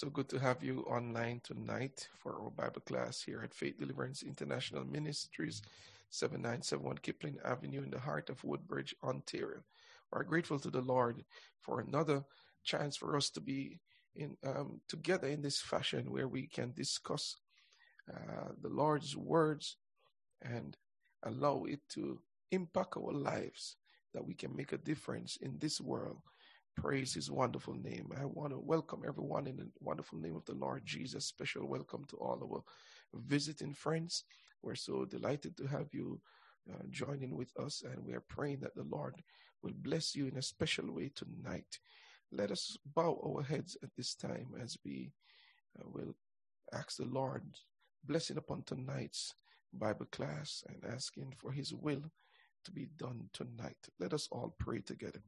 So good to have you online tonight for our Bible class here at Faith Deliverance International Ministries, 7971 Kipling Avenue in the heart of Woodbridge, Ontario. We're grateful to the Lord for another chance for us to be in um, together in this fashion where we can discuss uh, the Lord's words and allow it to impact our lives, that we can make a difference in this world Praise his wonderful name. I want to welcome everyone in the wonderful name of the Lord Jesus. Special welcome to all our visiting friends. We're so delighted to have you uh, joining with us, and we are praying that the Lord will bless you in a special way tonight. Let us bow our heads at this time as we uh, will ask the Lord blessing upon tonight's Bible class and asking for his will to be done tonight. Let us all pray together.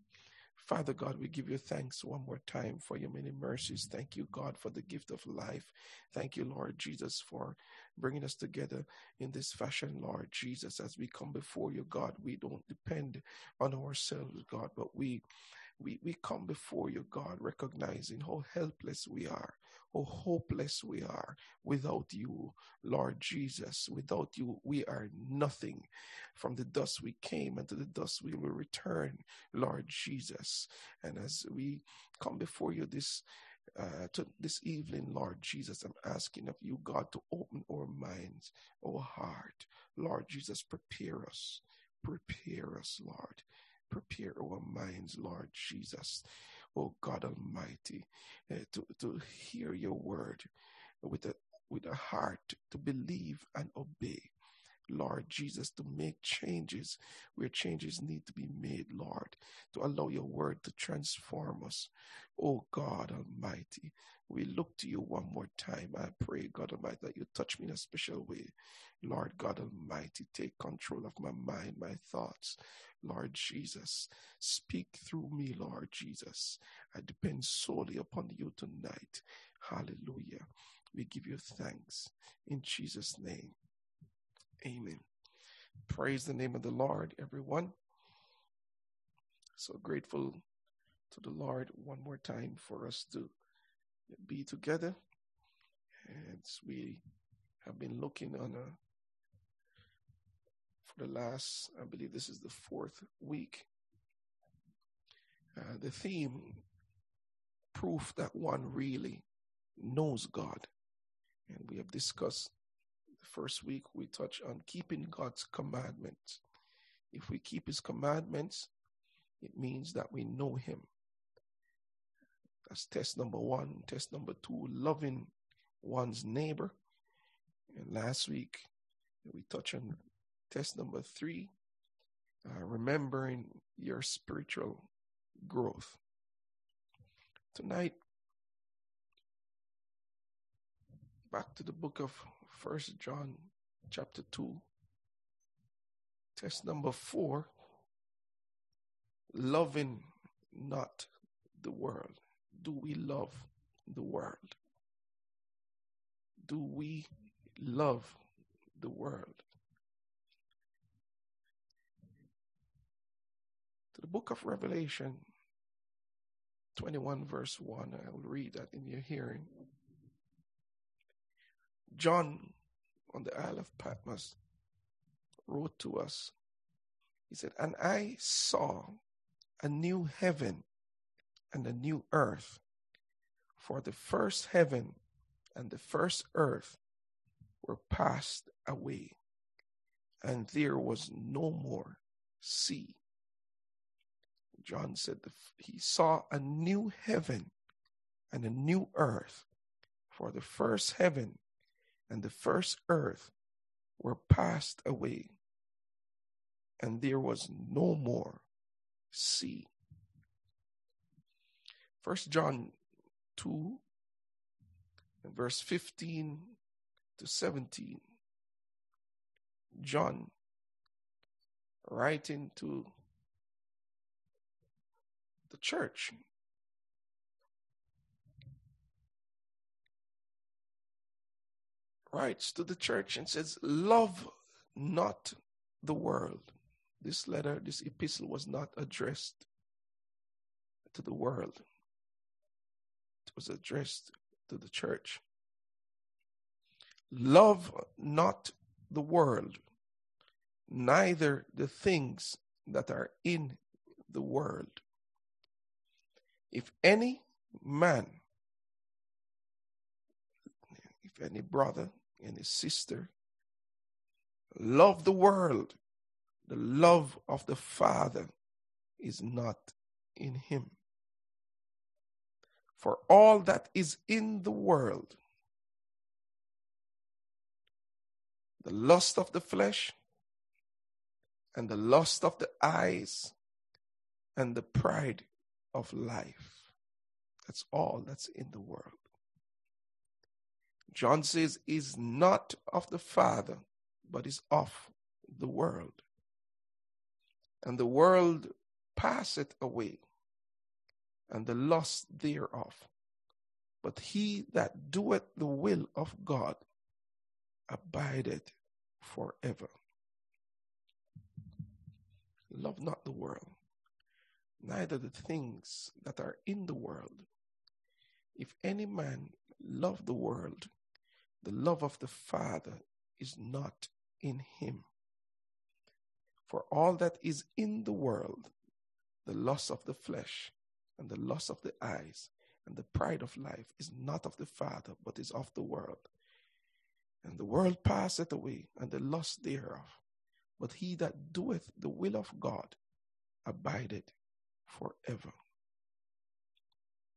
Father God, we give you thanks one more time for your many mercies. Thank you, God, for the gift of life. Thank you, Lord Jesus, for bringing us together in this fashion, Lord Jesus, as we come before you, God. We don't depend on ourselves, God, but we we, we come before you, God, recognizing how helpless we are, how hopeless we are without you, Lord Jesus. Without you, we are nothing. From the dust we came, and to the dust we will return, Lord Jesus. And as we come before you this uh, to this evening, Lord Jesus, I'm asking of you, God, to open our minds, our heart. Lord Jesus, prepare us. Prepare us, Lord. Prepare our minds, Lord Jesus. Oh God Almighty, uh, to, to hear your word with a, with a heart to believe and obey. Lord Jesus, to make changes where changes need to be made, Lord, to allow your word to transform us. Oh God Almighty, we look to you one more time. I pray, God Almighty, that you touch me in a special way. Lord God Almighty, take control of my mind, my thoughts. Lord Jesus, speak through me, Lord Jesus. I depend solely upon you tonight. Hallelujah. We give you thanks in Jesus' name. Amen. Praise the name of the Lord, everyone. So grateful to the Lord one more time for us to be together. As we have been looking on a for the last, I believe this is the fourth week. Uh, the theme, proof that one really knows God. And we have discussed First week, we touched on keeping God's commandments. If we keep his commandments, it means that we know him. That's test number one. Test number two, loving one's neighbor. And last week, we touched on test number three, uh, remembering your spiritual growth. Tonight, back to the book of First John chapter 2, test number four loving not the world. Do we love the world? Do we love the world? To the book of Revelation 21, verse 1, I will read that in your hearing. John on the Isle of Patmos wrote to us. He said, And I saw a new heaven and a new earth, for the first heaven and the first earth were passed away, and there was no more sea. John said he saw a new heaven and a new earth, for the first heaven and the first earth were passed away, and there was no more sea. First John 2 verse 15 to 17. John writing to the church writes to the church and says, Love not the world. This letter, this epistle was not addressed to the world, it was addressed to the church. Love not the world, neither the things that are in the world. If any man, if any brother, any sister love the world, the love of the Father is not in him. For all that is in the world, the lust of the flesh, and the lust of the eyes, and the pride of life. That's all that's in the world. John says, is not of the Father, but is of the world. And the world passeth away, and the lust thereof. But he that doeth the will of God abideth forever. Love not the world, neither the things that are in the world. If any man love the world, the love of the Father is not in him. For all that is in the world, the lust of the flesh, and the lust of the eyes, and the pride of life, is not of the Father, but is of the world. And the world passeth away, and the lust thereof. But he that doeth the will of God abideth forever.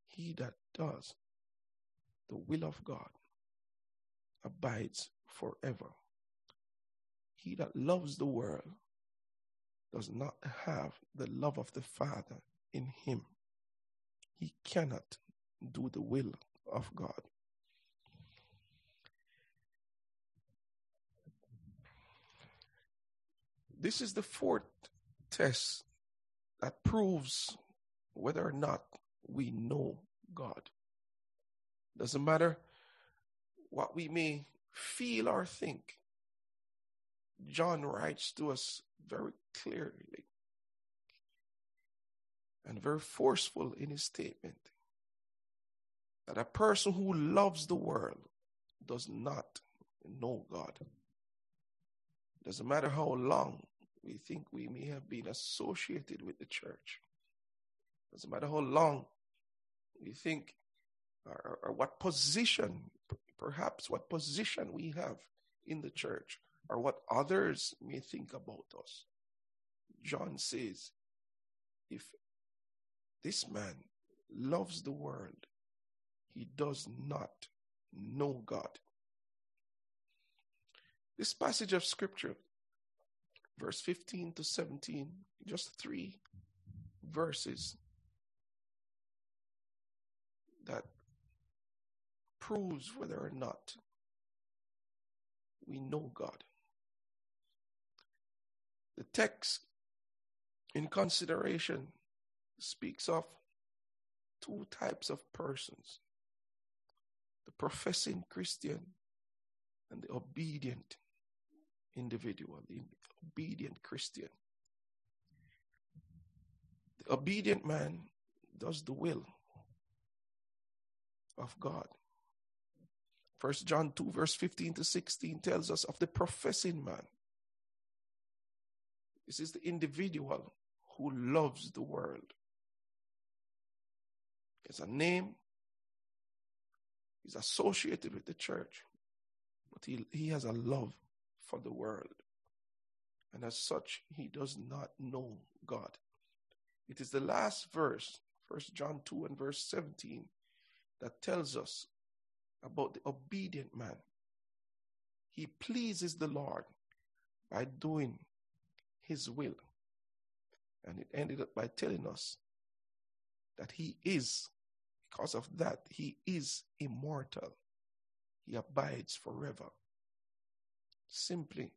He that does the will of God abides forever. He that loves the world does not have the love of the Father in him. He cannot do the will of God. This is the fourth test that proves whether or not we know God. Doesn't matter what we may feel or think. John writes to us very clearly and very forceful in his statement that a person who loves the world does not know God. Doesn't matter how long we think we may have been associated with the church. Doesn't matter how long we think or, or what position, perhaps what position we have in the church or what others may think about us. John says, if this man loves the world, he does not know God. This passage of scripture, verse 15 to 17, just three verses that proves whether or not we know God. The text in consideration speaks of two types of persons the professing Christian and the obedient individual, the obedient Christian. The obedient man does the will of God. First John 2, verse 15 to 16 tells us of the professing man. This is the individual who loves the world. It's a name. He's associated with the church, but he, he has a love for the world. And as such, he does not know God. It is the last verse, First John 2 and verse 17, that tells us about the obedient man. He pleases the Lord by doing his will. And it ended up by telling us that he is, because of that, he is immortal. He abides forever simply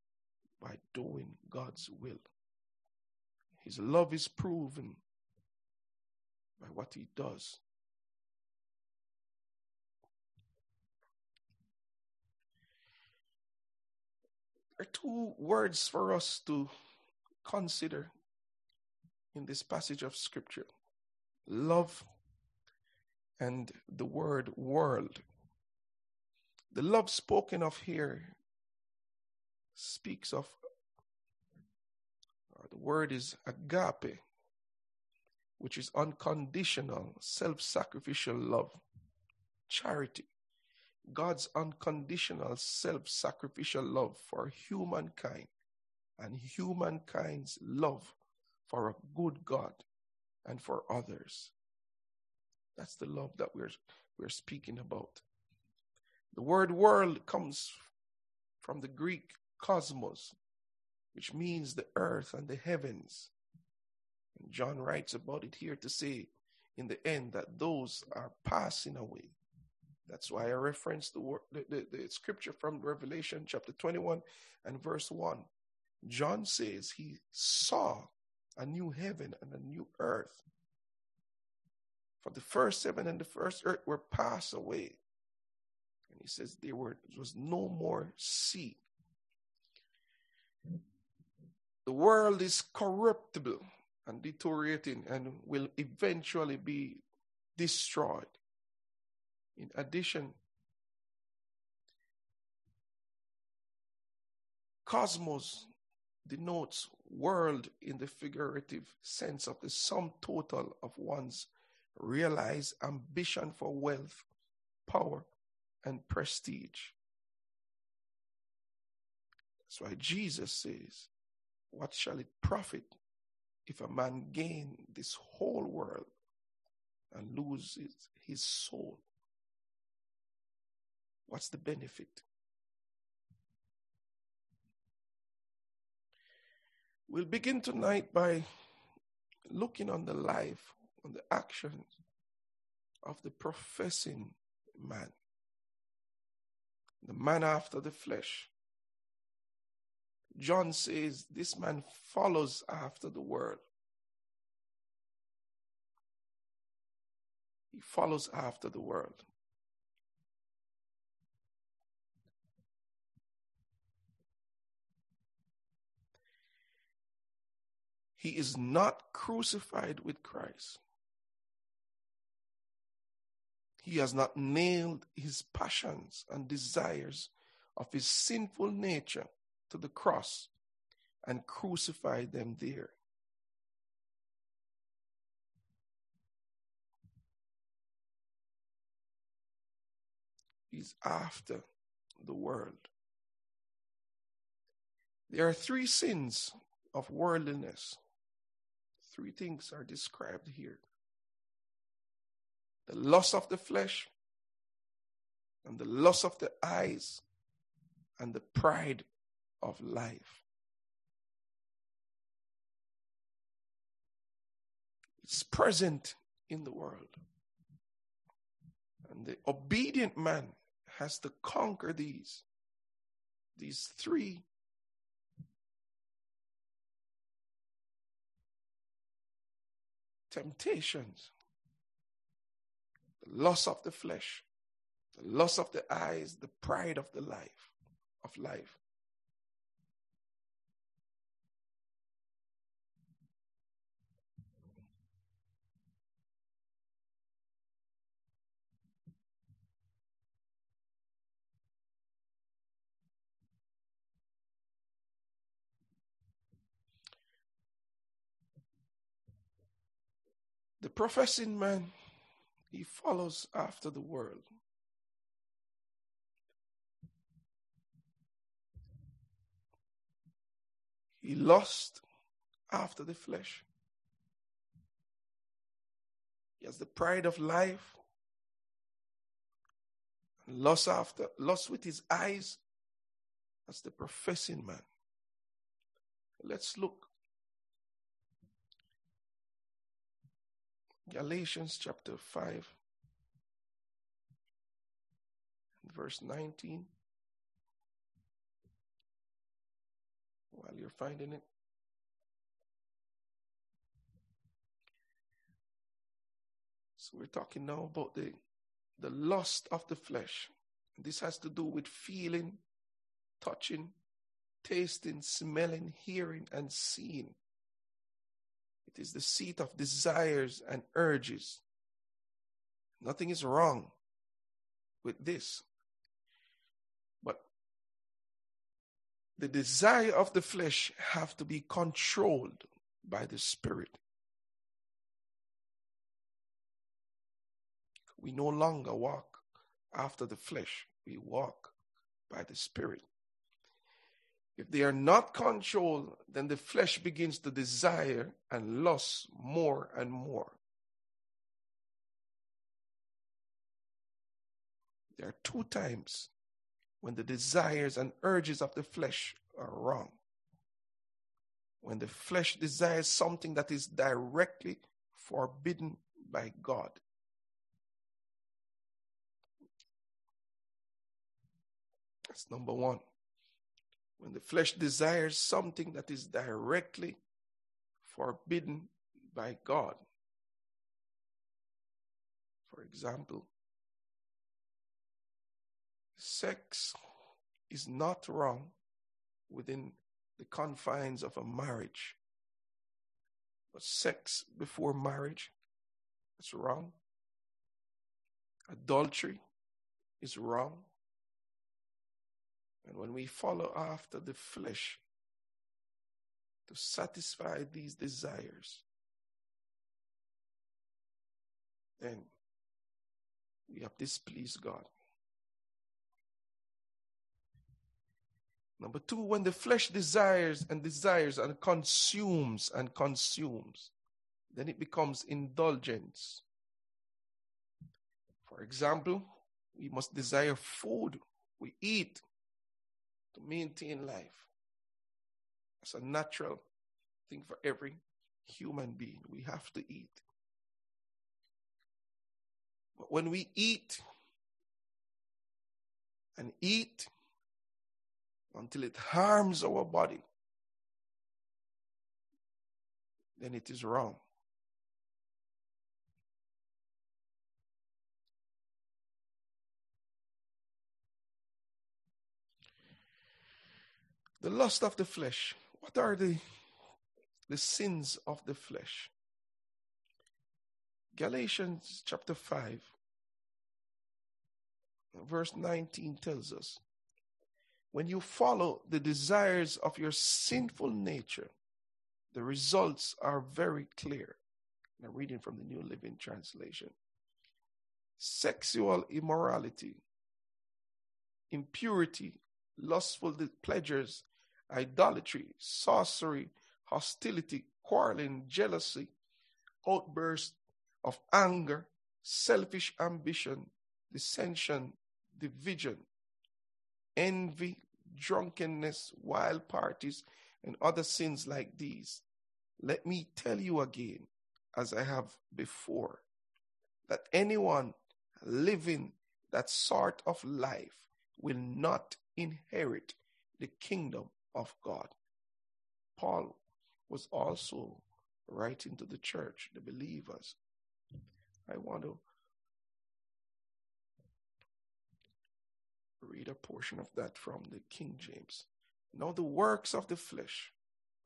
by doing God's will. His love is proven by what he does. Are two words for us to consider in this passage of scripture love and the word world. The love spoken of here speaks of, the word is agape, which is unconditional, self sacrificial love, charity. God's unconditional self sacrificial love for humankind and humankind's love for a good God and for others. That's the love that we're, we're speaking about. The word world comes from the Greek cosmos, which means the earth and the heavens. And John writes about it here to say in the end that those are passing away. That's why I reference the, the, the, the scripture from Revelation chapter 21 and verse 1. John says he saw a new heaven and a new earth. For the first heaven and the first earth were passed away. And he says there were, there was no more sea. The world is corruptible and deteriorating and will eventually be destroyed. In addition, cosmos denotes world in the figurative sense of the sum total of one's realized ambition for wealth, power, and prestige. That's why Jesus says, What shall it profit if a man gain this whole world and loses his soul? What's the benefit? We'll begin tonight by looking on the life, on the actions of the professing man, the man after the flesh. John says this man follows after the world. He follows after the world. He is not crucified with Christ. He has not nailed his passions and desires of his sinful nature to the cross and crucified them there. He's after the world. There are three sins of worldliness Three things are described here the loss of the flesh, and the loss of the eyes, and the pride of life. It's present in the world. And the obedient man has to conquer these, these three temptations, the loss of the flesh, the loss of the eyes, the pride of the life, of life. Professing man, he follows after the world. He lost after the flesh. He has the pride of life. Lost after lost with his eyes. That's the professing man. Let's look Galatians chapter 5, verse 19. While you're finding it, so we're talking now about the, the lust of the flesh. This has to do with feeling, touching, tasting, smelling, hearing, and seeing. Is the seat of desires and urges. Nothing is wrong with this. But the desire of the flesh have to be controlled by the spirit. We no longer walk after the flesh, we walk by the spirit. If they are not controlled, then the flesh begins to desire and lust more and more. There are two times when the desires and urges of the flesh are wrong. When the flesh desires something that is directly forbidden by God. That's number one. When the flesh desires something that is directly forbidden by God. For example, sex is not wrong within the confines of a marriage. But sex before marriage is wrong. Adultery is wrong. And when we follow after the flesh to satisfy these desires, then we have displeased God. Number two, when the flesh desires and desires and consumes and consumes, then it becomes indulgence. For example, we must desire food. We eat to maintain life. It's a natural thing for every human being. We have to eat. But when we eat and eat until it harms our body, then it is wrong. The lust of the flesh. What are the, the sins of the flesh? Galatians chapter 5, verse 19 tells us when you follow the desires of your sinful nature, the results are very clear. I'm reading from the New Living Translation. Sexual immorality, impurity, lustful pleasures, idolatry, sorcery, hostility, quarreling, jealousy, outbursts of anger, selfish ambition, dissension, division, envy, drunkenness, wild parties, and other sins like these. Let me tell you again, as I have before, that anyone living that sort of life will not inherit the kingdom of God. Paul was also writing to the church, the believers. I want to read a portion of that from the King James. Now the works of the flesh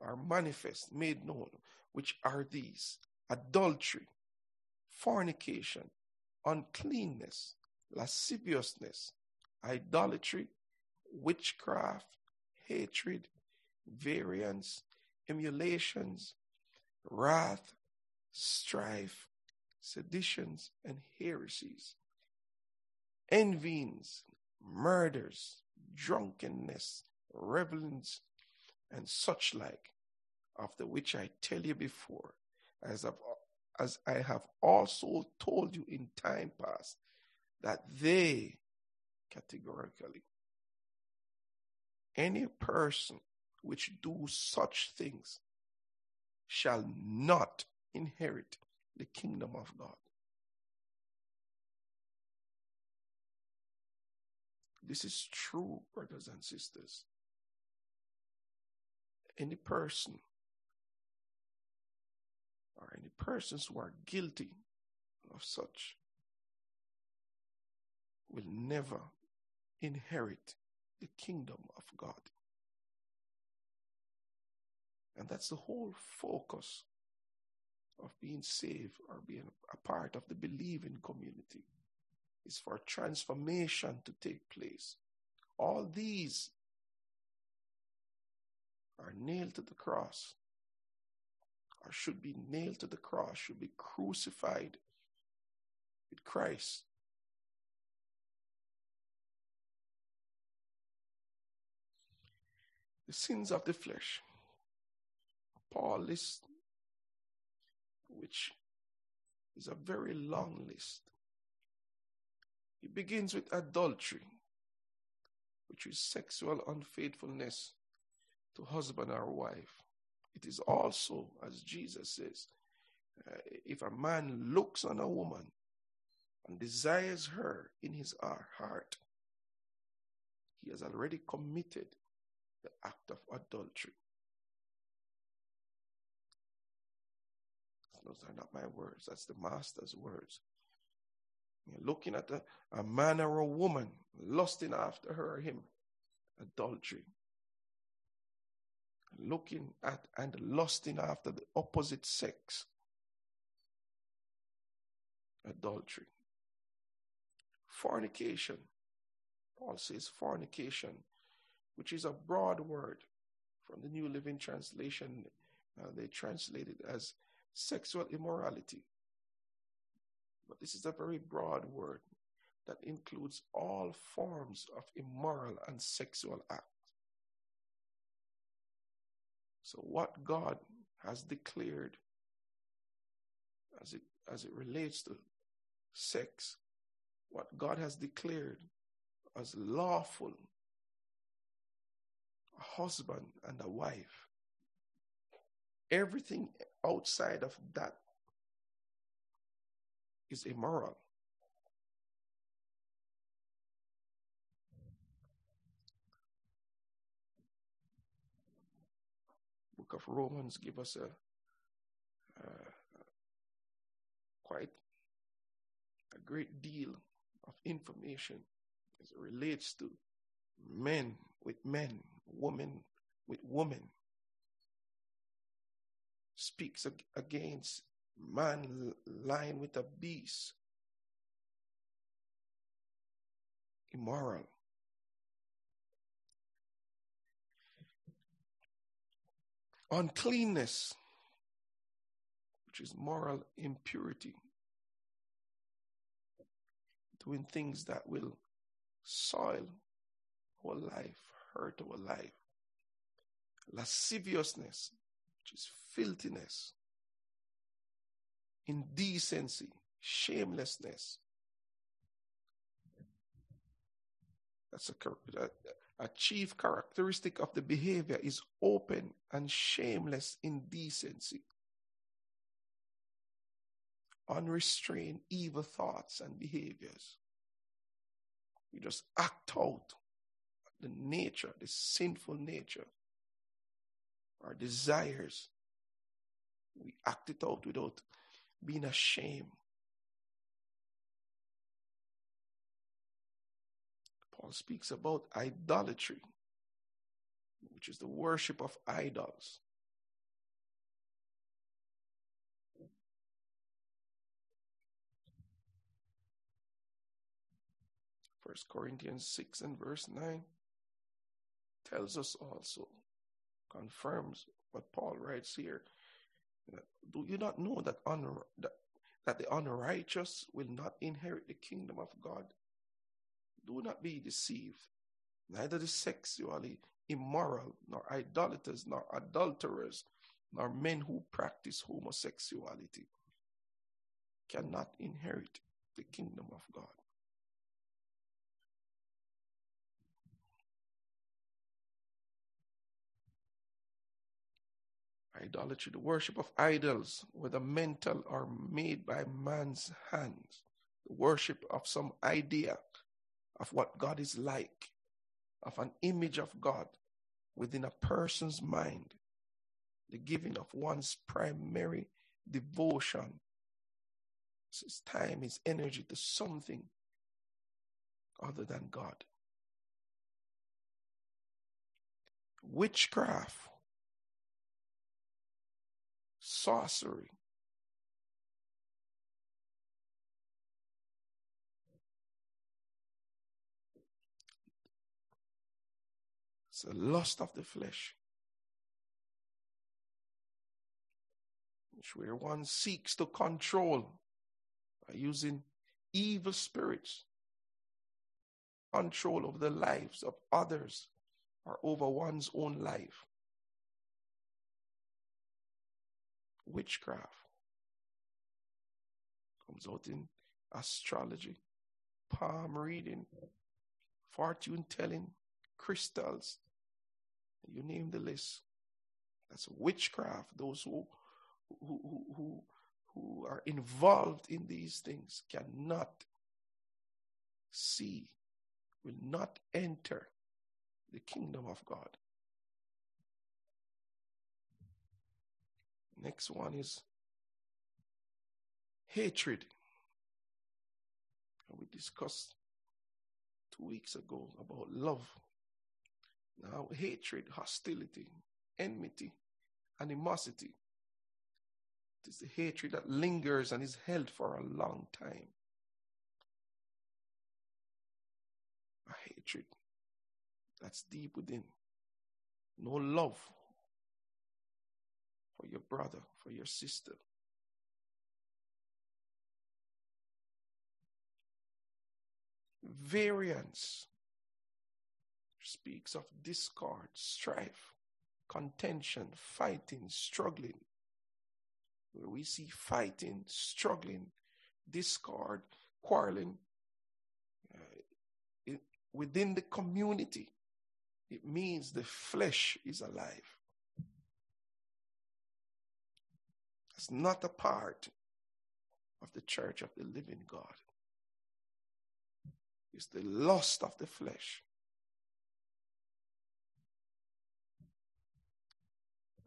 are manifest, made known, which are these adultery, fornication, uncleanness, lasciviousness, idolatry, witchcraft, hatred, variance, emulations, wrath, strife, seditions, and heresies, envyings, murders, drunkenness, revelings, and such like, after which I tell you before, as, I've, as I have also told you in time past, that they categorically any person which do such things shall not inherit the kingdom of God. This is true, brothers and sisters. Any person or any persons who are guilty of such will never inherit the kingdom of God. And that's the whole focus of being saved or being a part of the believing community is for transformation to take place. All these are nailed to the cross, or should be nailed to the cross, should be crucified with Christ. The sins of the flesh. Paul lists, which is a very long list. He begins with adultery, which is sexual unfaithfulness to husband or wife. It is also, as Jesus says, uh, if a man looks on a woman and desires her in his heart, he has already committed the act of adultery. Those are not my words, that's the master's words. You're looking at a, a man or a woman, lusting after her or him, adultery. Looking at and lusting after the opposite sex, adultery. Fornication. Paul says fornication, which is a broad word from the New Living Translation. Uh, they translate it as sexual immorality. But this is a very broad word that includes all forms of immoral and sexual acts. So, what God has declared as it, as it relates to sex, what God has declared as lawful, husband and a wife, everything outside of that is immoral. Book of Romans give us a uh, quite a great deal of information as it relates to men with men, women with woman Speaks against man lying with a beast. Immoral. Uncleanness, which is moral impurity. Doing things that will soil our life, hurt our life. Lasciviousness, which is filthiness indecency, shamelessness. That's a, a, a, chief characteristic of the behavior is open and shameless indecency. Unrestrained evil thoughts and behaviors. We just act out the nature, the sinful nature, our desires. We act it out without being ashamed. Paul speaks about idolatry, which is the worship of idols. First Corinthians 6 and verse 9 tells us also, confirms what Paul writes here do you not know that, that, that the unrighteous will not inherit the kingdom of God? Do not be deceived. Neither the sexually immoral, nor idolaters, nor adulterers, nor men who practice homosexuality cannot inherit the kingdom of God. Idolatry, the worship of idols, whether mental or made by man's hands, the worship of some idea of what God is like, of an image of God within a person's mind, the giving of one's primary devotion, his time, his energy to something other than God. Witchcraft sorcery. It's a lust of the flesh, which where one seeks to control by using evil spirits, control over the lives of others or over one's own life. Witchcraft consulting, astrology, palm reading, fortune telling, crystals, you name the list. That's witchcraft. Those who who, who, who, who are involved in these things cannot see, will not enter the kingdom of God. Next one is hatred. And we discussed two weeks ago about love. Now, hatred, hostility, enmity, animosity. It is the hatred that lingers and is held for a long time. A hatred that's deep within. No love for your brother, for your sister. Variance speaks of discord, strife, contention, fighting, struggling. Where we see fighting, struggling, discord, quarreling uh, it, within the community, it means the flesh is alive. It's not a part of the church of the living God. It's the lust of the flesh.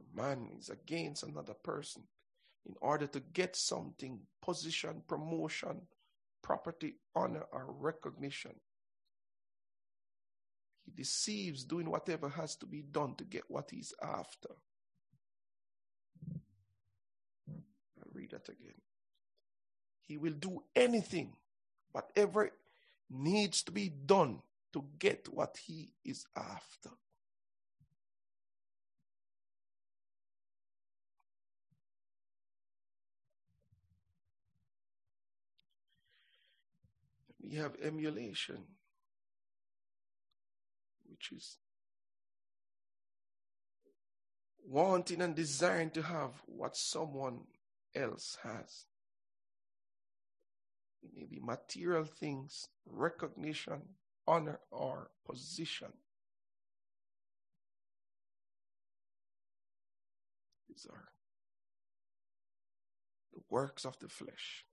A man is against another person in order to get something position, promotion, property, honor, or recognition. He deceives, doing whatever has to be done to get what he's after. Read that again. He will do anything, whatever needs to be done to get what he is after. We have emulation, which is wanting and desiring to have what someone else has. It may be material things, recognition, honor, or position. These are the works of the flesh.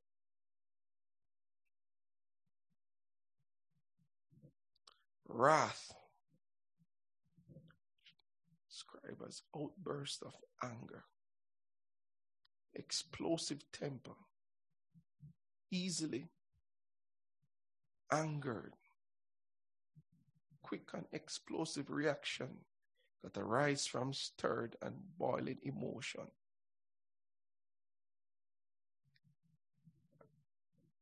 wrath, described as outburst of anger, explosive temper, easily angered, quick and explosive reaction that arise from stirred and boiling emotion.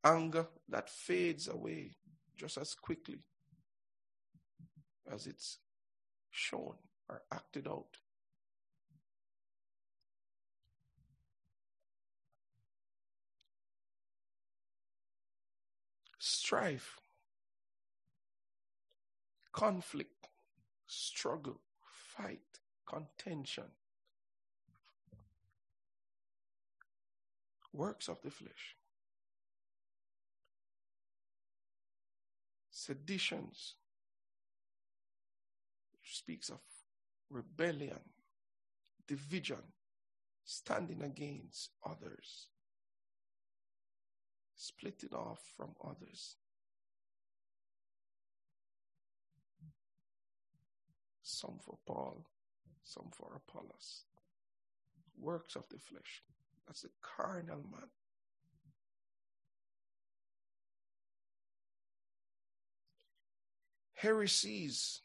Anger that fades away just as quickly as it's shown or acted out. Strife, conflict, struggle, fight, contention, works of the flesh, seditions, speaks of rebellion, division, standing against others, splitting off from others. Some for Paul, some for Apollos. Works of the flesh. That's a carnal man. Heresies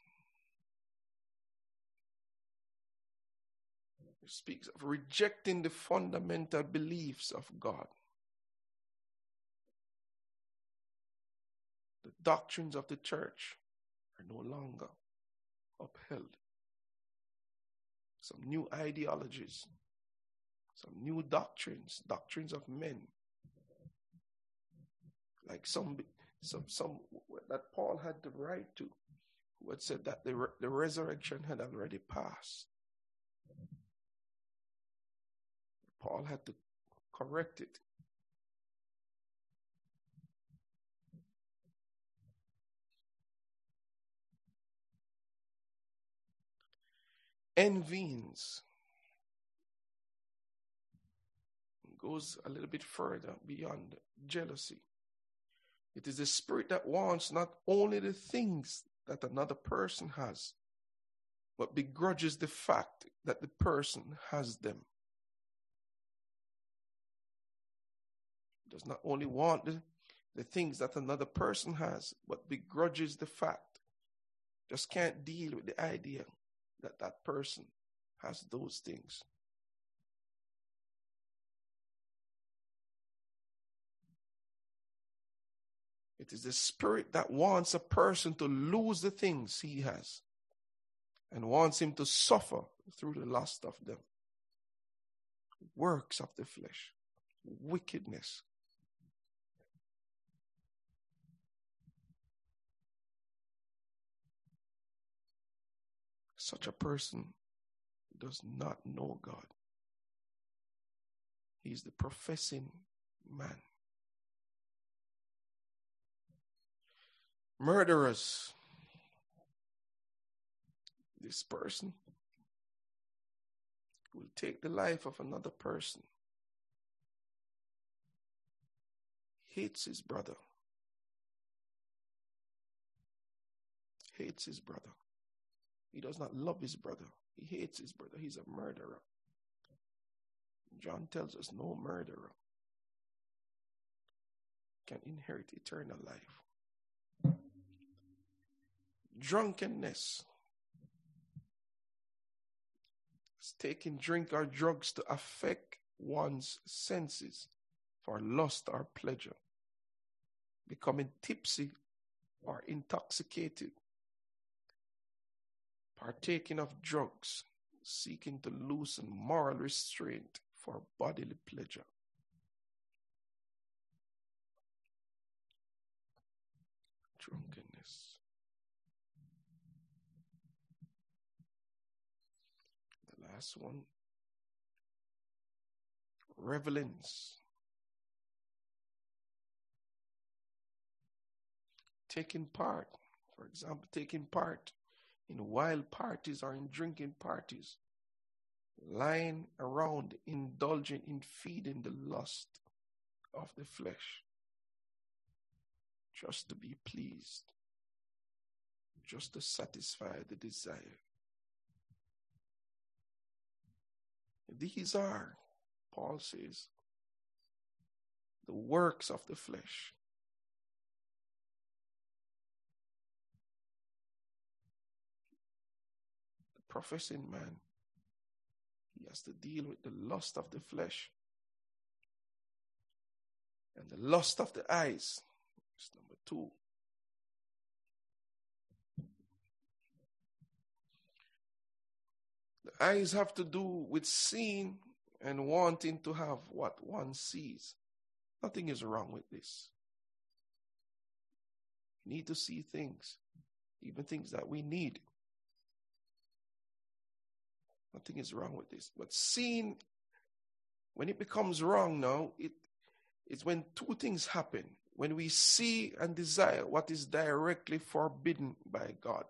It speaks of rejecting the fundamental beliefs of God. The doctrines of the church are no longer upheld. Some new ideologies some new doctrines, doctrines of men. Like some, some, some that Paul had the right to, who had said that the, the resurrection had already passed. Paul had to correct it. Envyings goes a little bit further beyond jealousy. It is the spirit that wants not only the things that another person has, but begrudges the fact that the person has them. Does not only want the, the things that another person has, but begrudges the fact. Just can't deal with the idea that that person has those things. It is the spirit that wants a person to lose the things he has and wants him to suffer through the lust of them. Works of the flesh, wickedness. Such a person does not know God. He is the professing man. murderers. This person will take the life of another person, hates his brother, hates his brother. He does not love his brother. He hates his brother. He's a murderer. John tells us no murderer can inherit eternal life drunkenness. It's taking drink or drugs to affect one's senses for lust or pleasure. Becoming tipsy or intoxicated. Partaking of drugs, seeking to loosen moral restraint for bodily pleasure. Drunkenness. The last one. Revelings. Taking part, for example, taking part in wild parties or in drinking parties, lying around, indulging in feeding the lust of the flesh, just to be pleased, just to satisfy the desire. These are, Paul says, the works of the flesh. Professing man, he has to deal with the lust of the flesh and the lust of the eyes. That's number two. The eyes have to do with seeing and wanting to have what one sees. Nothing is wrong with this. We need to see things, even things that we need. Nothing is wrong with this. But seeing, when it becomes wrong now, it is when two things happen. When we see and desire what is directly forbidden by God.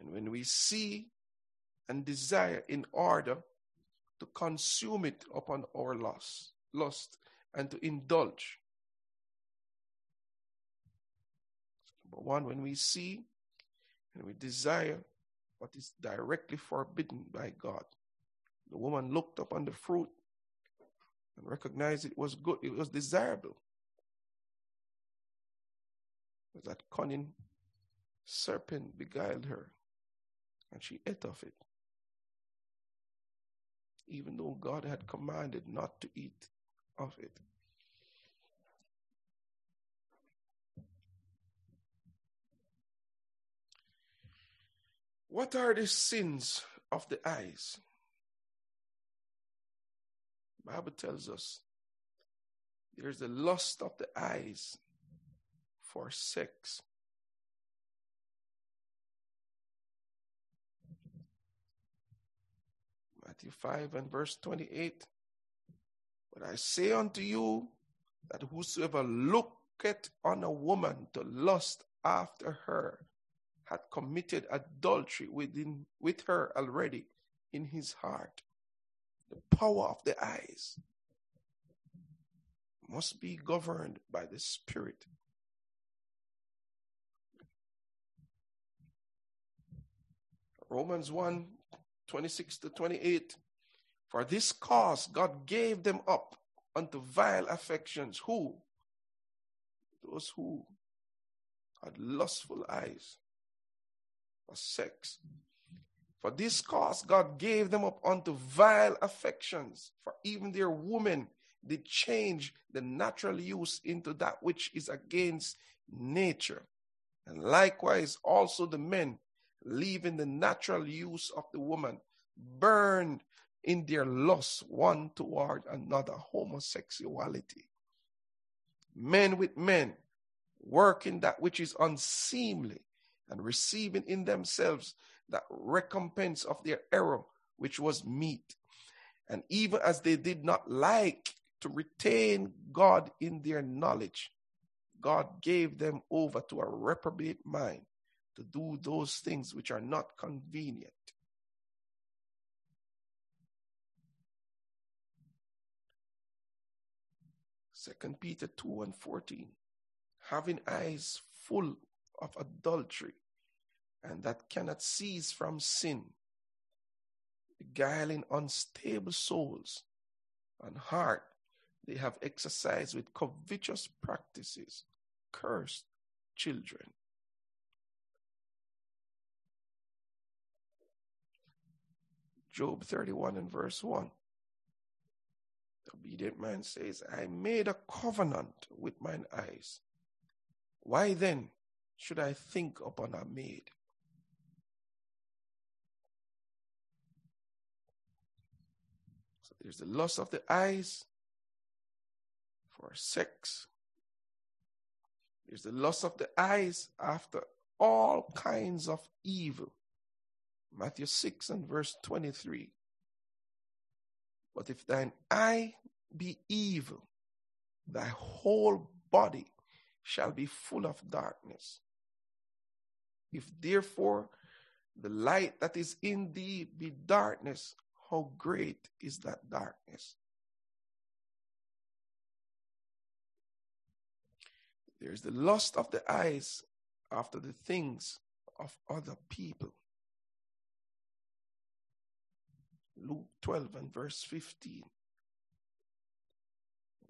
And when we see and desire in order to consume it upon our lust, lust and to indulge. Number one, when we see and we desire what is directly forbidden by God. The woman looked upon the fruit and recognized it was good, it was desirable. That cunning serpent beguiled her, and she ate of it even though God had commanded not to eat of it. What are the sins of the eyes? Bible tells us there's the lust of the eyes for sex. Matthew 5 and verse 28. But I say unto you that whosoever looketh on a woman to lust after her had committed adultery within with her already in his heart. The power of the eyes must be governed by the Spirit. Romans 1 26 to 28. For this cause God gave them up unto vile affections. Who? Those who had lustful eyes for sex. For this cause God gave them up unto vile affections. For even their women did change the natural use into that which is against nature. And likewise also the men, leaving the natural use of the woman, burned in their lust one toward another, homosexuality. Men with men, working that which is unseemly, and receiving in themselves that recompense of their error, which was meat. And even as they did not like to retain God in their knowledge, God gave them over to a reprobate mind to do those things which are not convenient. Second Peter 2 and 14. Having eyes full of adultery and that cannot cease from sin, beguiling unstable souls and heart they have exercised with covetous practices, cursed children. Job 31 and verse 1. The obedient man says, I made a covenant with mine eyes. Why then should I think upon a maid? So there's the lust of the eyes for sex. There's the lust of the eyes after all kinds of evil. Matthew 6 and verse 23. But if thine eye be evil, thy whole body shall be full of darkness. If therefore the light that is in thee be darkness, how great is that darkness? There's the lust of the eyes after the things of other people. Luke 12 and verse 15.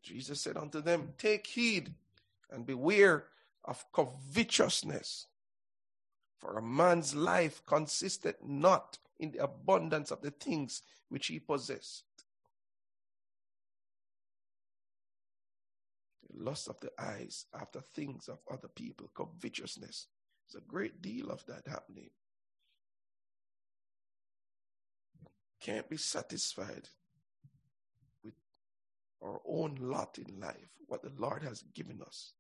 Jesus said unto them, Take heed and beware of covetousness. For a man's life consisted not in the abundance of the things which he possessed. The lust of the eyes after things of other people, covetousness. There's a great deal of that happening. Can't be satisfied with our own lot in life, what the Lord has given us.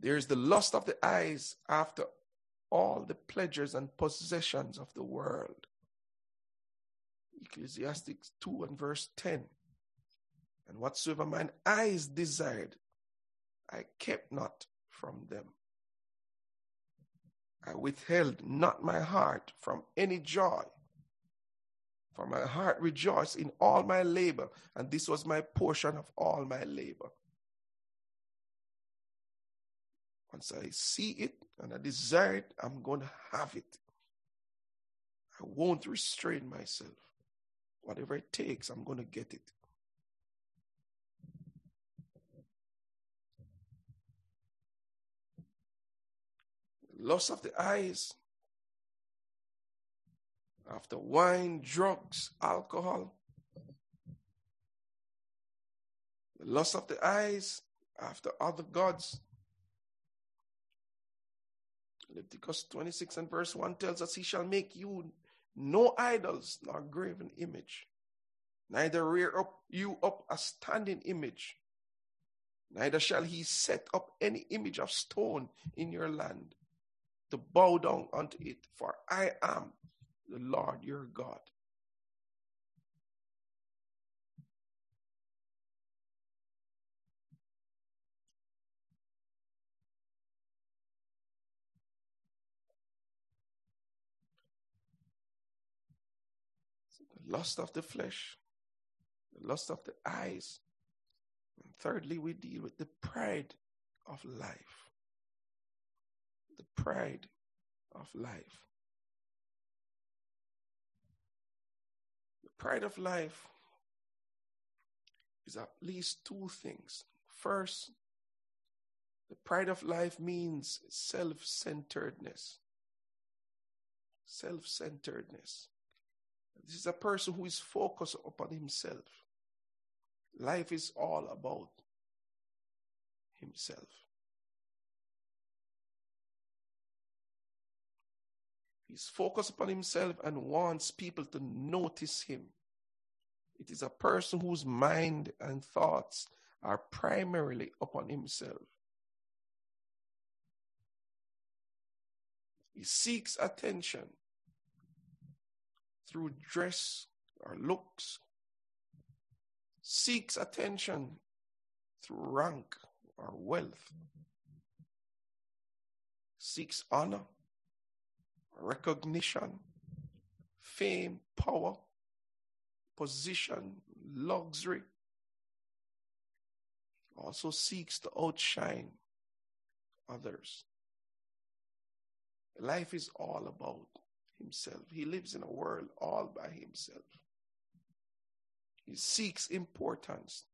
There's the lust of the eyes after all the pleasures and possessions of the world. Ecclesiastes 2 and verse 10. And whatsoever mine eyes desired, I kept not from them. I withheld not my heart from any joy. For my heart rejoiced in all my labor, and this was my portion of all my labor. Once I see it and I desire it, I'm going to have it. I won't restrain myself. Whatever it takes, I'm going to get it. Loss of the eyes, after wine, drugs, alcohol, the loss of the eyes after other gods, Leviticus 26 and verse 1 tells us, He shall make you no idols nor graven image, neither rear up you up a standing image, neither shall he set up any image of stone in your land to bow down unto it, for I am the Lord your God. The lust of the flesh, the lust of the eyes. And thirdly, we deal with the pride of life. The pride of life. The pride of life is at least two things. First, the pride of life means self centeredness. Self centeredness. This is a person who is focused upon himself. Life is all about himself. He's focused upon himself and wants people to notice him. It is a person whose mind and thoughts are primarily upon himself. He seeks attention through dress or looks, seeks attention through rank or wealth, seeks honor, recognition, fame, power, position, luxury, also seeks to outshine others. Life is all about himself. He lives in a world all by himself. He seeks importance.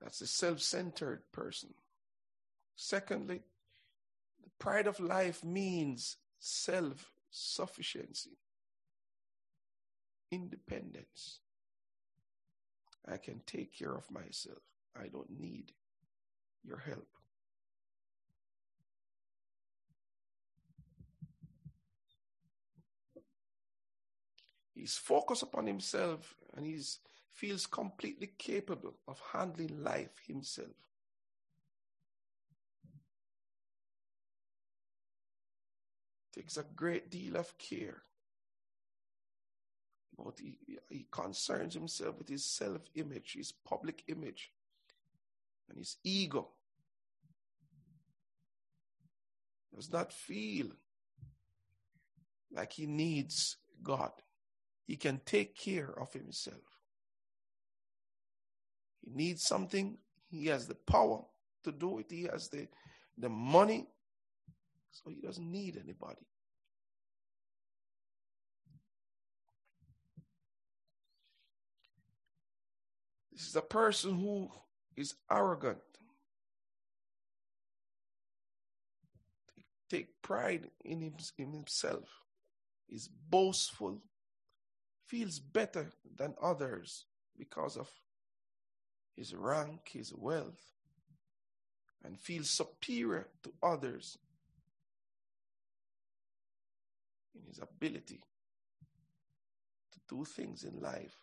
That's a self centered person. Secondly, the pride of life means self sufficiency, independence. I can take care of myself. I don't need your help. He's focused upon himself and he feels completely capable of handling life himself. Takes a great deal of care. But he, he concerns himself with his self image, his public image, and his ego. Does not feel like he needs God. He can take care of himself. He needs something, he has the power to do it, he has the, the money, so he doesn't need anybody. This is a person who is arrogant. Take pride in, him, in himself, is boastful, feels better than others because of his rank, his wealth, and feels superior to others in his ability to do things in life.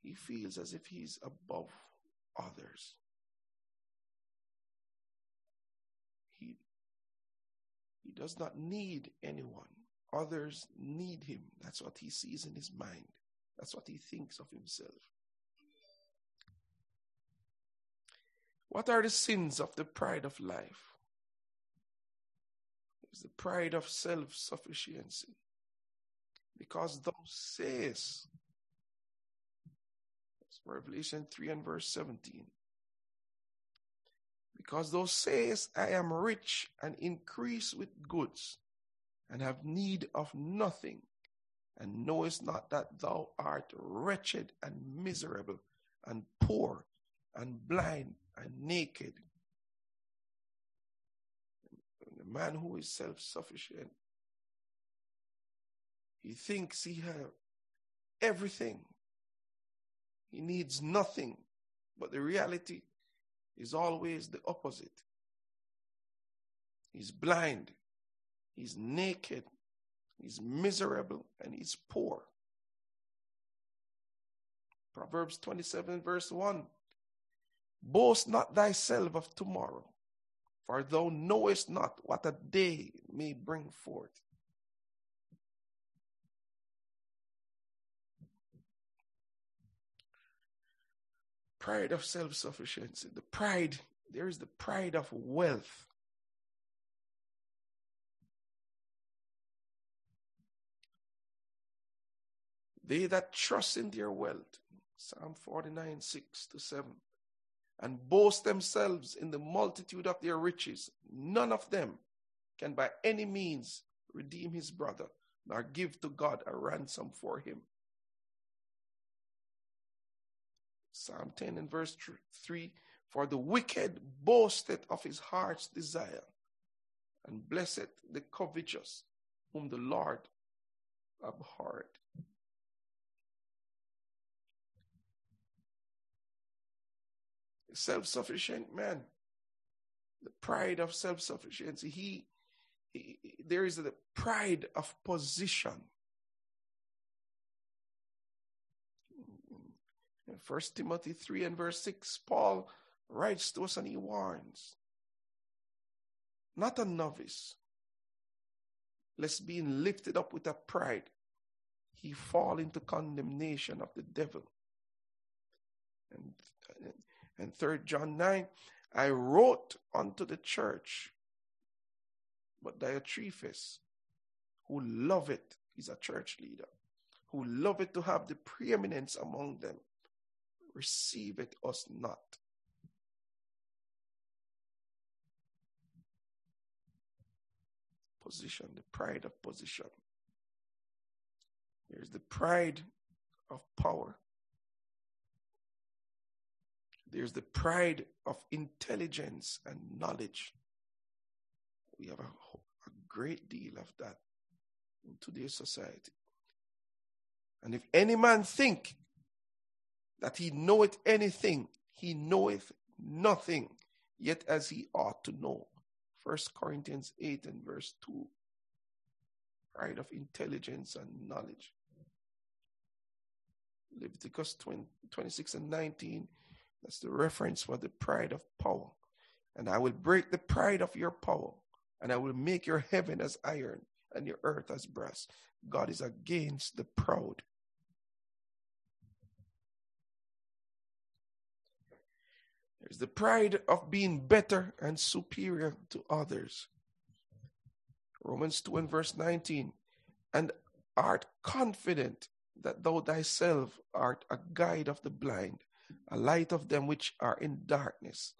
He feels as if he's above others. He, he does not need anyone. Others need him. That's what he sees in his mind. That's what he thinks of himself. What are the sins of the pride of life? It's the pride of self sufficiency. Because thou sayest, Revelation 3 and verse 17. Because thou sayest, I am rich and increase with goods and have need of nothing, and knowest not that thou art wretched and miserable, and poor, and blind, and naked. And the man who is self sufficient, he thinks he has everything, he needs nothing But the reality is always the opposite. He's blind, he's naked, he's miserable, and he's poor. Proverbs 27, verse 1 Boast not thyself of tomorrow, for thou knowest not what a day may bring forth. Pride of self sufficiency, the pride, there is the pride of wealth. They that trust in their wealth, Psalm 49, 6 to 7, and boast themselves in the multitude of their riches, none of them can by any means redeem his brother, nor give to God a ransom for him. Psalm 10 and verse 3 For the wicked boasteth of his heart's desire, and blessed the covetous, whom the Lord abhorred. Self sufficient man. The pride of self sufficiency. He, he, there is the pride of position. 1 Timothy 3 and verse 6, Paul writes to us and he warns not a novice, lest being lifted up with a pride, he fall into condemnation of the devil. And, and 3 John 9, I wrote unto the church, but Diotrephes, who love it, is a church leader, who love it to have the preeminence among them, receive it us not. Position, the pride of position. There's the pride of power. There's the pride of intelligence and knowledge. We have a, a great deal of that in today's society. And if any man think that he knoweth anything, he knoweth nothing, yet as he ought to know. First Corinthians 8 and verse 2. Pride of intelligence and knowledge. Leviticus 20, 26 and 19 that's the reference for the pride of power. And I will break the pride of your power, and I will make your heaven as iron and your earth as brass. God is against the proud. There's the pride of being better and superior to others. Romans 2 and verse 19. And art confident that thou thyself art a guide of the blind a light of them which are in darkness.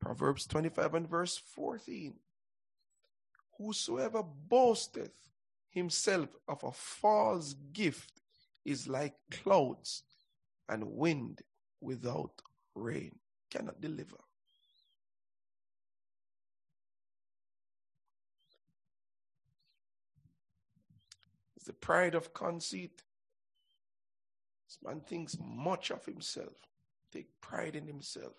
Proverbs 25 and verse 14. Whosoever boasteth himself of a false gift is like clouds and wind without rain, cannot deliver. It's the pride of conceit man thinks much of himself, take pride in himself.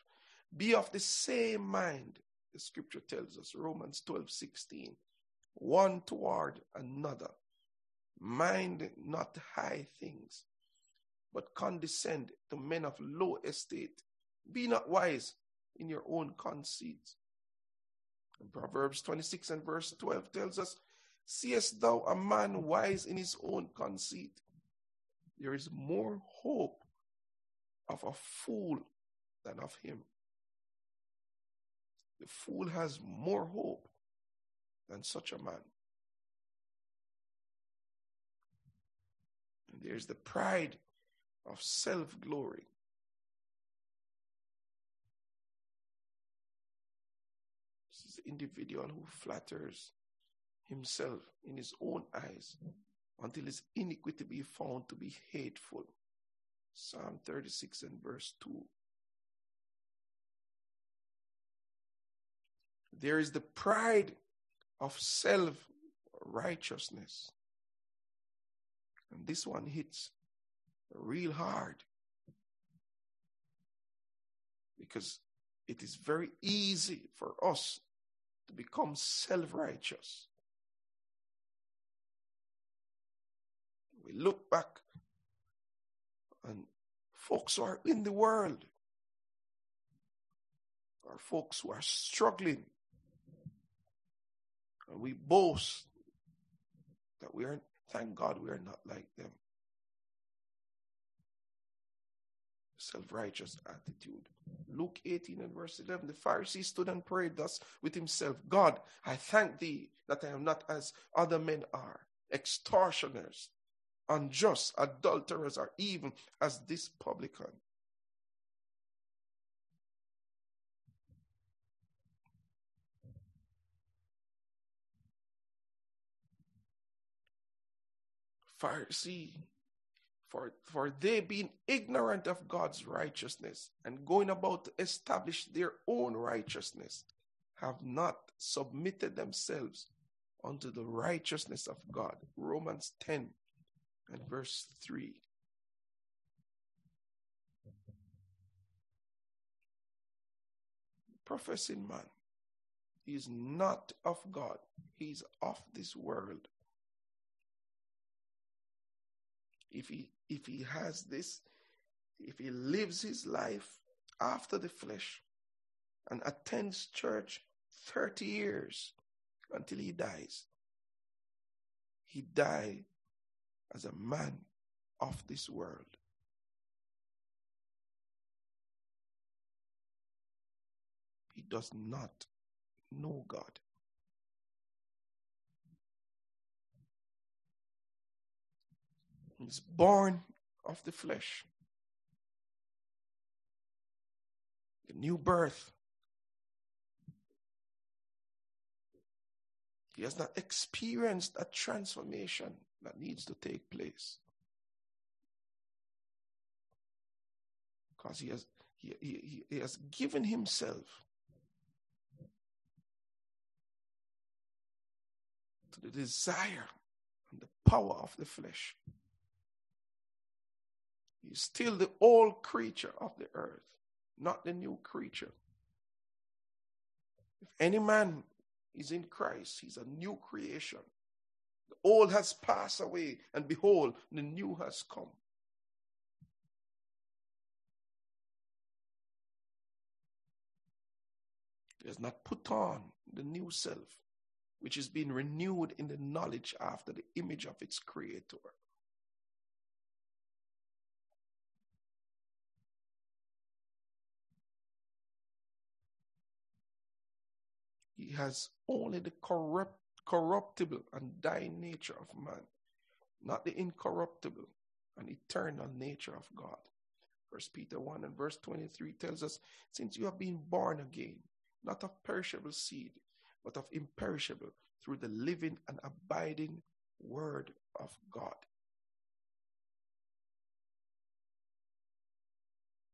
Be of the same mind, the scripture tells us, Romans 12 16. One toward another. Mind not high things, but condescend to men of low estate. Be not wise in your own conceits. Proverbs 26 and verse 12 tells us, Seest thou a man wise in his own conceit? There is more hope of a fool than of him. The fool has more hope than such a man. And there's the pride of self glory. This is the individual who flatters himself in his own eyes until his iniquity be found to be hateful. Psalm 36 and verse 2. There is the pride of self righteousness. And this one hits real hard. Because it is very easy for us to become self righteous. We look back and folks who are in the world are folks who are struggling. And we boast that we are, thank God, we are not like them. Self righteous attitude. Luke 18 and verse 11 The Pharisee stood and prayed thus with himself God, I thank thee that I am not as other men are, extortioners, unjust, adulterers, or even as this publican. Pharisee, for, for they being ignorant of God's righteousness and going about to establish their own righteousness, have not submitted themselves unto the righteousness of God. Romans 10 and verse 3. Professing man, is not of God, he is of this world. If he if he has this, if he lives his life after the flesh and attends church 30 years until he dies, he died as a man of this world. He does not know God. He's born of the flesh. The new birth. He has not experienced a transformation that needs to take place. Because he has, he, he, he has given himself to the desire and the power of the flesh. He's still the old creature of the earth, not the new creature. If any man is in Christ, he's a new creation. The old has passed away, and behold, the new has come. He has not put on the new self, which is being renewed in the knowledge after the image of its creator. He has only the corrupt, corruptible and dying nature of man, not the incorruptible and eternal nature of God. First Peter 1 and verse 23 tells us, Since you have been born again, not of perishable seed, but of imperishable, through the living and abiding word of God.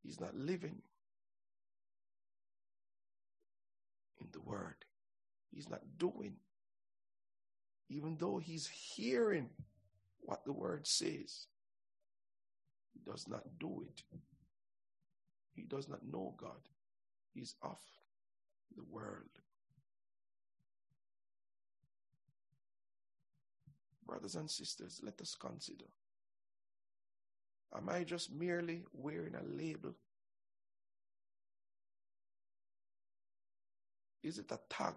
He's not living in the word. He's not doing. Even though he's hearing what the word says, he does not do it. He does not know God. He's of the world. Brothers and sisters, let us consider. Am I just merely wearing a label? Is it a tag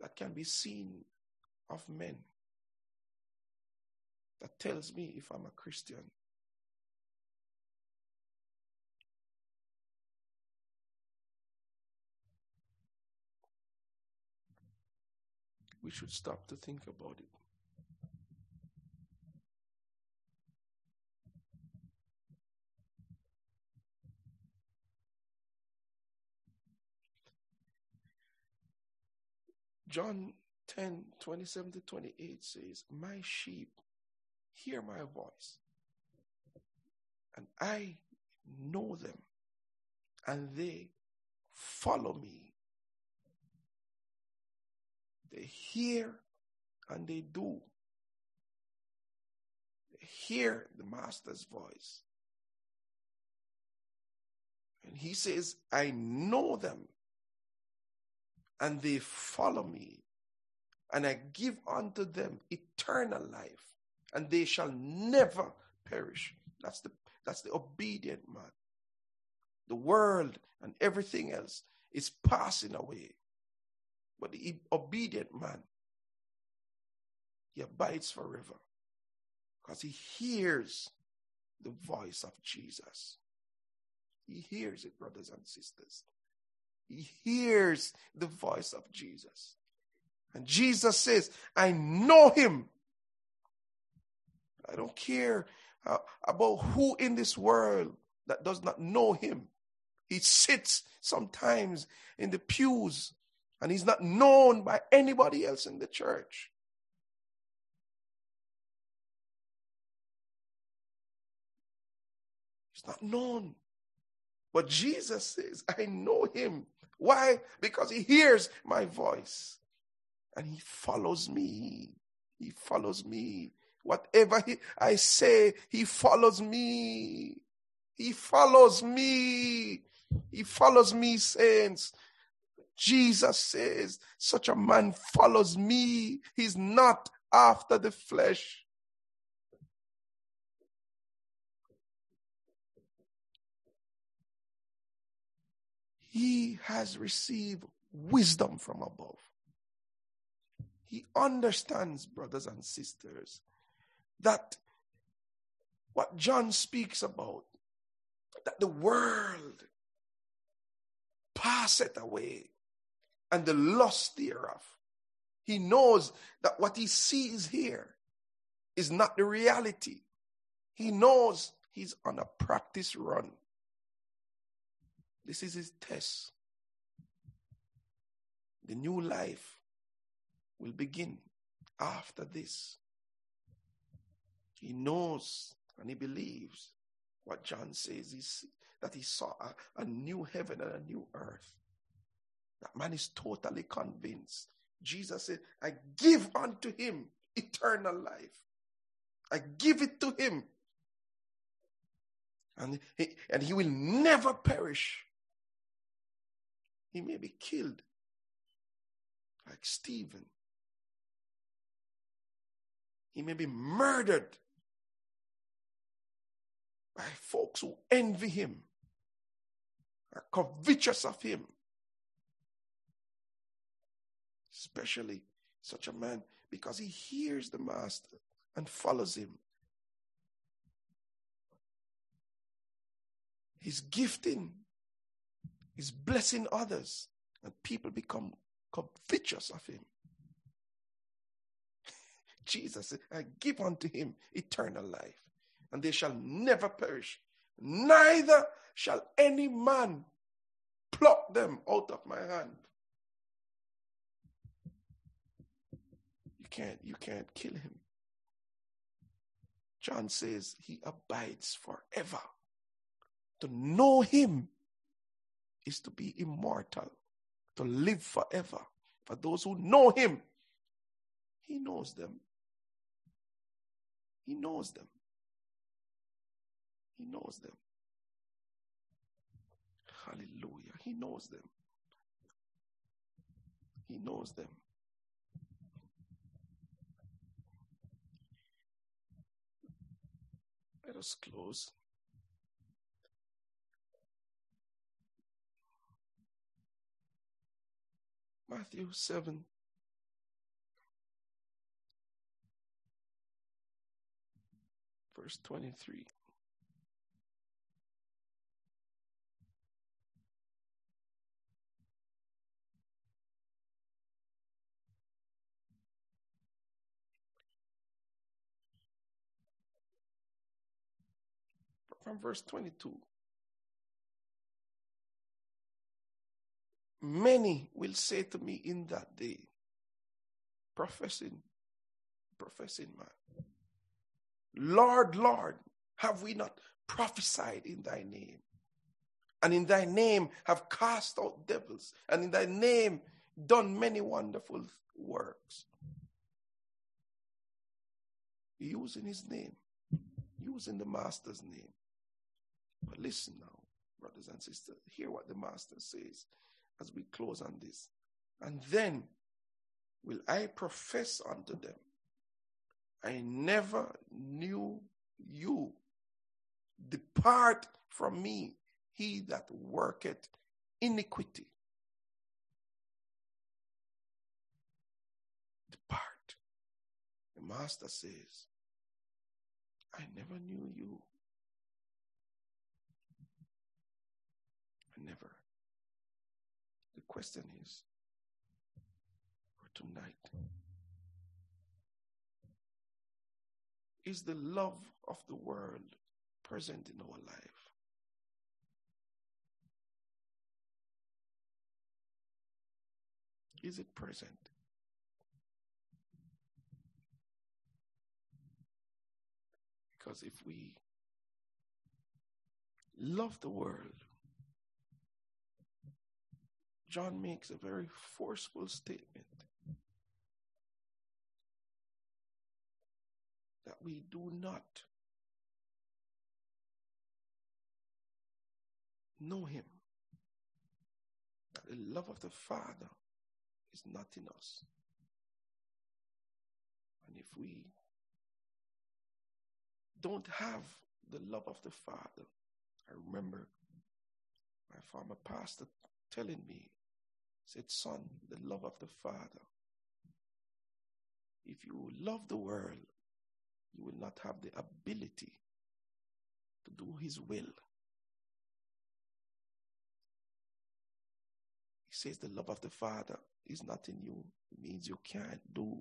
that can be seen of men that tells me if I'm a Christian? We should stop to think about it. John 10 27 to 28 says, My sheep hear my voice, and I know them, and they follow me. They hear and they do. They hear the master's voice. And he says, I know them, and they follow me, and I give unto them eternal life, and they shall never perish. That's the that's the obedient man. The world and everything else is passing away. But the obedient man, he abides forever because he hears the voice of Jesus. He hears it, brothers and sisters. He hears the voice of Jesus. And Jesus says, I know him. I don't care uh, about who in this world that does not know him. He sits sometimes in the pews and he's not known by anybody else in the church. He's not known. But Jesus says, I know him. Why? Because he hears my voice and he follows me. He follows me. Whatever he, I say, he follows me. He follows me. He follows me, saints. Jesus says, such a man follows me. He's not after the flesh. He has received wisdom from above. He understands, brothers and sisters, that what John speaks about, that the world passeth away and the lust thereof. He knows that what he sees here is not the reality. He knows he's on a practice run. This is his test. The new life will begin after this. He knows and he believes what John says is that he saw a, a new heaven and a new earth. That man is totally convinced. Jesus said, I give unto him eternal life. I give it to him. And he, and he will never perish. He may be killed like Stephen. He may be murdered by folks who envy him, are covetous of him. Especially such a man because he hears the master and follows him. He's gifting, he's blessing others, and people become covetous of him. Jesus said, I give unto him eternal life, and they shall never perish, neither shall any man pluck them out of my hand. You can't, you can't kill him. John says he abides forever. To know him is to be immortal, to live forever. For those who know him, he knows them. He knows them. He knows them. Hallelujah. He knows them. He knows them. Let us close. Matthew 7 verse 23. From verse 22. Many will say to me in that day, professing, professing man, Lord, Lord, have we not prophesied in thy name? And in thy name have cast out devils, and in thy name done many wonderful works. Using his name, using the master's name. But listen now, brothers and sisters. Hear what the Master says as we close on this. And then will I profess unto them, I never knew you. Depart from me, he that worketh iniquity. Depart. The Master says, I never knew you. Question is for tonight is the love of the world present in our life? Is it present? Because if we love the world, John makes a very forceful statement that we do not know him. That the love of the Father is not in us. And if we don't have the love of the Father, I remember my former pastor telling me, said, Son, the love of the Father. If you love the world, you will not have the ability to do His will. He says the love of the Father is not in you. It means you can't do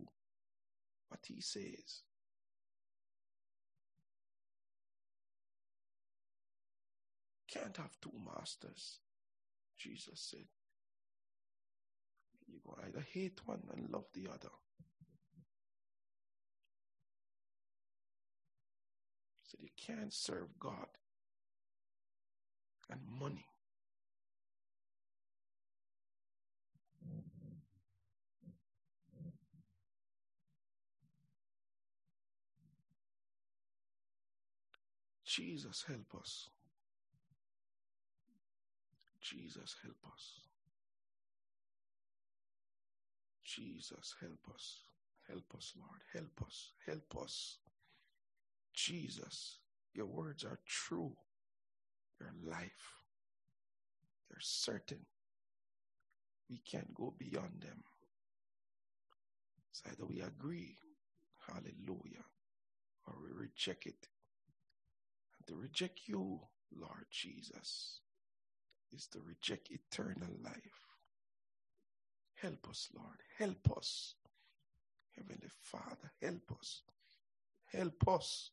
what He says. Can't have two masters, Jesus said. You go either hate one and love the other. So you can't serve God and money. Jesus, help us. Jesus, help us. Jesus, help us. Help us, Lord. Help us. Help us. Jesus, your words are true. Your life. They're certain. We can't go beyond them. It's either we agree, hallelujah, or we reject it. And to reject you, Lord Jesus, is to reject eternal life. Help us, Lord. Help us. Heavenly Father, help us. Help us.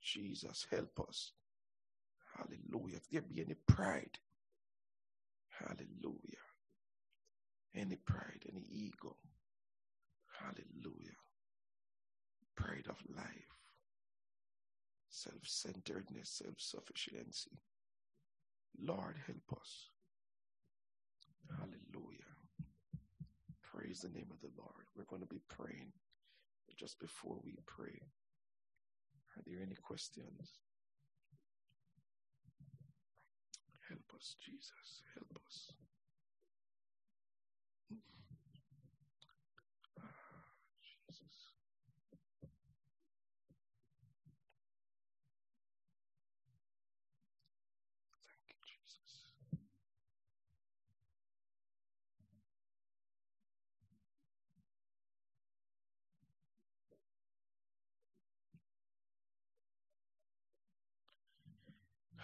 Jesus, help us. Hallelujah. If there be any pride, hallelujah. Any pride, any ego, hallelujah. Pride of life, self centeredness, self sufficiency. Lord, help us. Hallelujah. Praise the name of the Lord. We're going to be praying. Just before we pray, are there any questions? Help us, Jesus. Help us.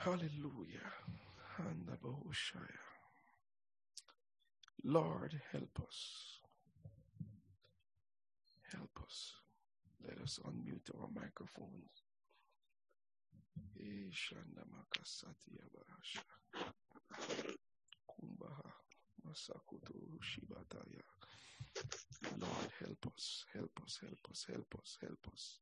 Hallelujah. Lord, help us. Help us. Let us unmute our microphones. Lord, help us, help us, help us, help us, help us.